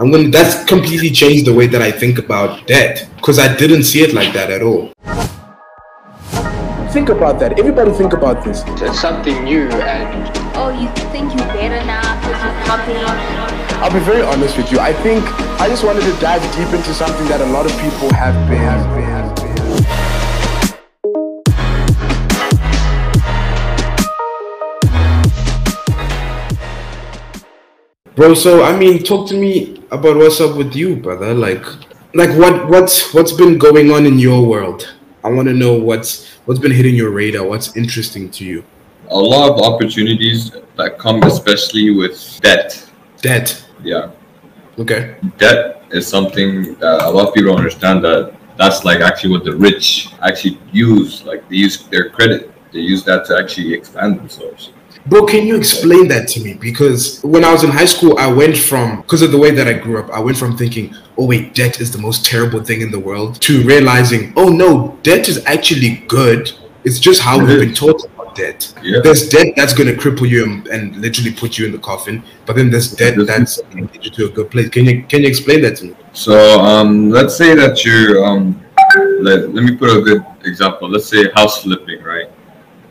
I'm gonna. That's completely changed the way that I think about debt because I didn't see it like that at all. Think about that. Everybody think about this. It's something new and oh, you think you're better now because you're popular? I'll be very honest with you. I think I just wanted to dive deep into something that a lot of people have been, have been, have been. Bro, so I mean, talk to me about what's up with you, brother. Like, like what what's what's been going on in your world? I want to know what's what's been hitting your radar. What's interesting to you? A lot of opportunities that come, especially with debt. Debt. Yeah. Okay. Debt is something that a lot of people don't understand that that's like actually what the rich actually use. Like they use their credit. They use that to actually expand themselves. Bro, can you explain that to me? Because when I was in high school, I went from, because of the way that I grew up, I went from thinking, oh, wait, debt is the most terrible thing in the world, to realizing, oh, no, debt is actually good. It's just how we've been taught about debt. Yeah. There's debt that's going to cripple you and, and, literally put you in the coffin, but then there's debt that's going to get you to a good place. Can you can you explain that to me? So um, let's say that you're, um, let, let me put a good example. Let's say house flipping, right?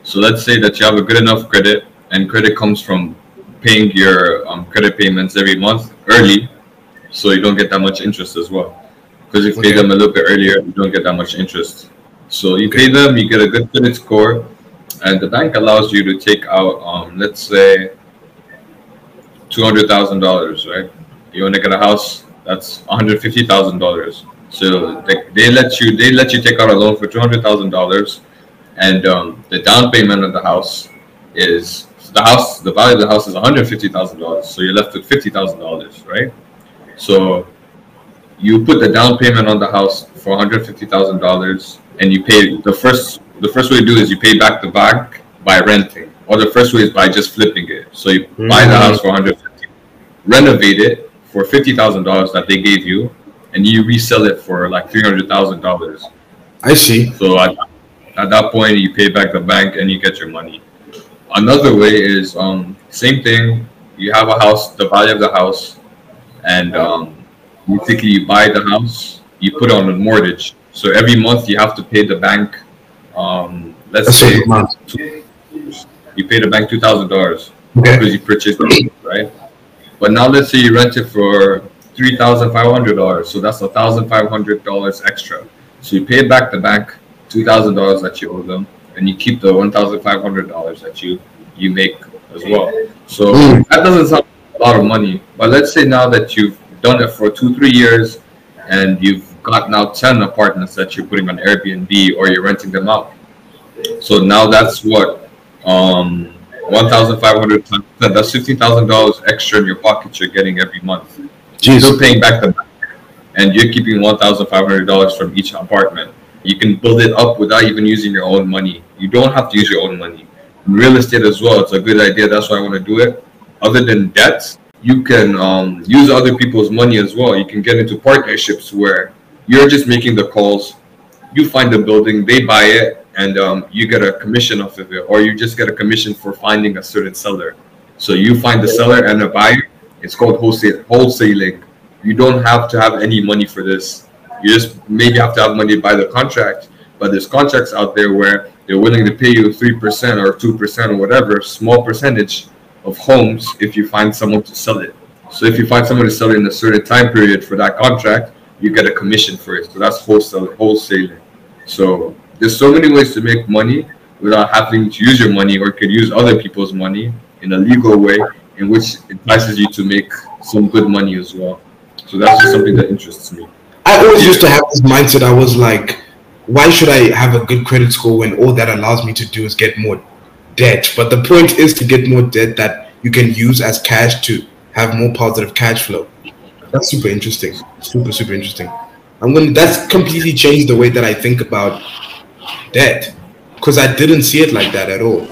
So let's say that you have a good enough credit and credit comes from paying your um, credit payments every month early, so you don't get that much interest as well. Because if you okay. pay them a little bit earlier, you don't get that much interest. So you pay them, you get a good credit score, and the bank allows you to take out, um, let's say, two hundred thousand dollars, right? You want to get a house, that's one hundred fifty thousand dollars. So they, they let you they let you take out a loan for two hundred thousand dollars, and um, the down payment of the house is the house, the value of the house is one hundred fifty thousand dollars. So you're left with fifty thousand dollars, right? So you put the down payment on the house for one hundred fifty thousand dollars, and you pay the first. The first way to do is you pay back the bank by renting, or the first way is by just flipping it. So you mm-hmm. buy the house for one hundred fifty, renovate it for fifty thousand dollars that they gave you, and you resell it for like three hundred thousand dollars. I see. So at, at that point, you pay back the bank and you get your money. Another way is um, same thing. You have a house, the value of the house, and um, basically you buy the house, you put on a mortgage. So every month you have to pay the bank. Um, let's That's say two, you pay the bank two thousand dollars okay. because you purchased it, right? But now let's say you rent it for three thousand five hundred dollars. So that's a thousand five hundred dollars extra. So you pay back the bank two thousand dollars that you owe them and you keep the one thousand five hundred dollars that you you make as well. So mm. that doesn't sound like a lot of money, but let's say now that you've done it for two three years, and you've got now ten apartments that you're putting on Airbnb or you're renting them out. So now that's what um, one thousand five hundred. That's fifteen thousand dollars extra in your pocket you're getting every month. Jeez. You're still paying back the bank, and you're keeping one thousand five hundred dollars from each apartment. You can build it up without even using your own money. You don't have to use your own money. Real estate as well, it's a good idea. That's why I want to do it. Other than debts, you can um, use other people's money as well. You can get into partnerships where you're just making the calls. You find the building, they buy it, and um, you get a commission off of it, or you just get a commission for finding a certain seller. So you find the seller and a buyer. It's called wholesale wholesaling. You don't have to have any money for this. You just maybe have to have money to buy the contract, but there's contracts out there where they're willing to pay you three percent or two percent or whatever small percentage of homes if you find someone to sell it. So if you find someone to sell it in a certain time period for that contract, you get a commission for it. So that's wholesale wholesaling. So there's so many ways to make money without having to use your money or could use other people's money in a legal way in which entices you to make some good money as well. So that's just something that interests me. I always used to have this mindset. I was like, why should I have a good credit score when all that allows me to do is get more debt? But the point is to get more debt that you can use as cash to have more positive cash flow. That's super interesting. Super, super interesting. I'm gonna that's completely changed the way that I think about debt. Because I didn't see it like that at all.